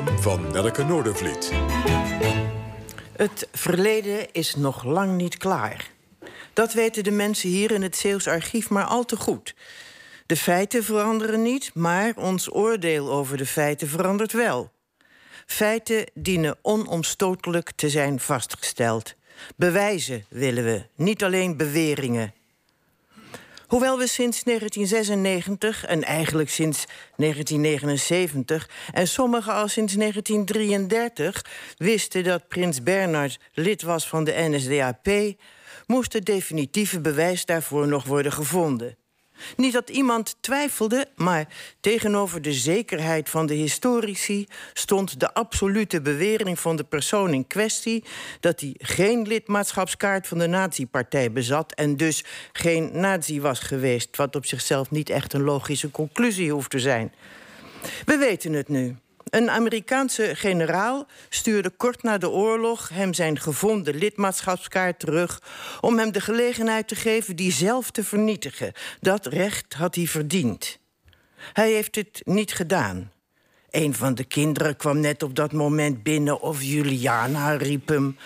van Nelke Noordervliet. Het verleden is nog lang niet klaar. Dat weten de mensen hier in het Zeeuws archief maar al te goed. De feiten veranderen niet, maar ons oordeel over de feiten verandert wel. Feiten dienen onomstotelijk te zijn vastgesteld. Bewijzen willen we, niet alleen beweringen. Hoewel we sinds 1996 en eigenlijk sinds 1979 en sommigen al sinds 1933 wisten dat prins Bernhard lid was van de NSDAP, moest het definitieve bewijs daarvoor nog worden gevonden. Niet dat iemand twijfelde, maar tegenover de zekerheid van de historici stond de absolute bewering van de persoon in kwestie dat hij geen lidmaatschapskaart van de nazi-partij bezat en dus geen nazi was geweest, wat op zichzelf niet echt een logische conclusie hoeft te zijn. We weten het nu. Een Amerikaanse generaal stuurde kort na de oorlog hem zijn gevonden lidmaatschapskaart terug om hem de gelegenheid te geven die zelf te vernietigen. Dat recht had hij verdiend. Hij heeft het niet gedaan. Een van de kinderen kwam net op dat moment binnen of Juliana riep hem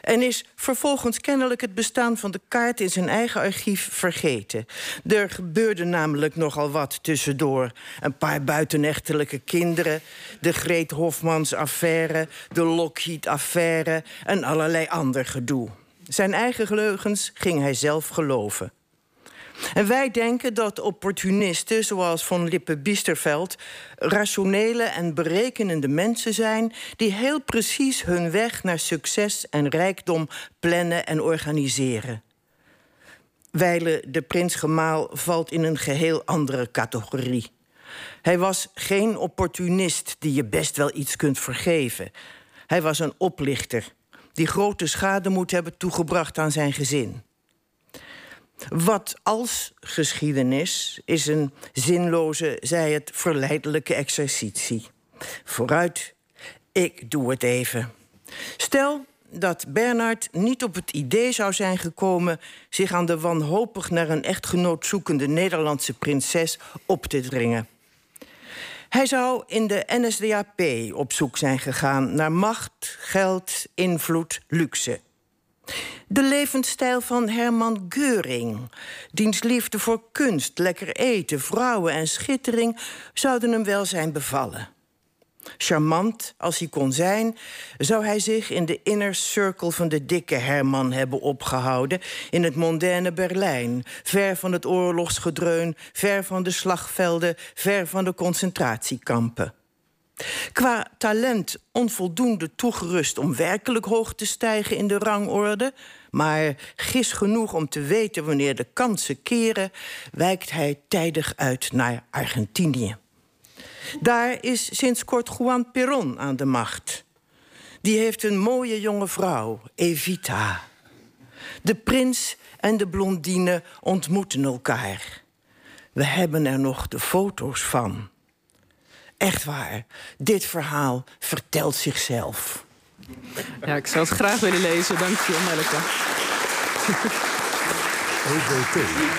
en is vervolgens kennelijk het bestaan van de kaart in zijn eigen archief vergeten. Er gebeurde namelijk nogal wat tussendoor. Een paar buitenechtelijke kinderen, de Greet Hofmans affaire, de Lockheed-affaire en allerlei ander gedoe. Zijn eigen leugens ging hij zelf geloven. En wij denken dat opportunisten zoals von Lippe-Biesterveld rationele en berekenende mensen zijn die heel precies hun weg naar succes en rijkdom plannen en organiseren. Weile de prins-gemaal valt in een geheel andere categorie. Hij was geen opportunist die je best wel iets kunt vergeven. Hij was een oplichter die grote schade moet hebben toegebracht aan zijn gezin. Wat als geschiedenis is een zinloze, zij het, verleidelijke exercitie. Vooruit, ik doe het even. Stel dat Bernard niet op het idee zou zijn gekomen zich aan de wanhopig naar een echtgenoot zoekende Nederlandse prinses op te dringen. Hij zou in de NSDAP op zoek zijn gegaan naar macht, geld, invloed, luxe. De levensstijl van Herman Geuring, diens liefde voor kunst, lekker eten, vrouwen en schittering zouden hem wel zijn bevallen. Charmant als hij kon zijn, zou hij zich in de inner circle van de dikke Herman hebben opgehouden in het mondaine Berlijn, ver van het oorlogsgedreun, ver van de slagvelden, ver van de concentratiekampen. Qua talent onvoldoende toegerust om werkelijk hoog te stijgen in de rangorde, maar gis genoeg om te weten wanneer de kansen keren, wijkt hij tijdig uit naar Argentinië. Daar is sinds kort Juan Perón aan de macht. Die heeft een mooie jonge vrouw, Evita. De prins en de blondine ontmoeten elkaar. We hebben er nog de foto's van. Echt waar, dit verhaal vertelt zichzelf. Ja, ik zou het graag willen lezen. Dank je, Melke.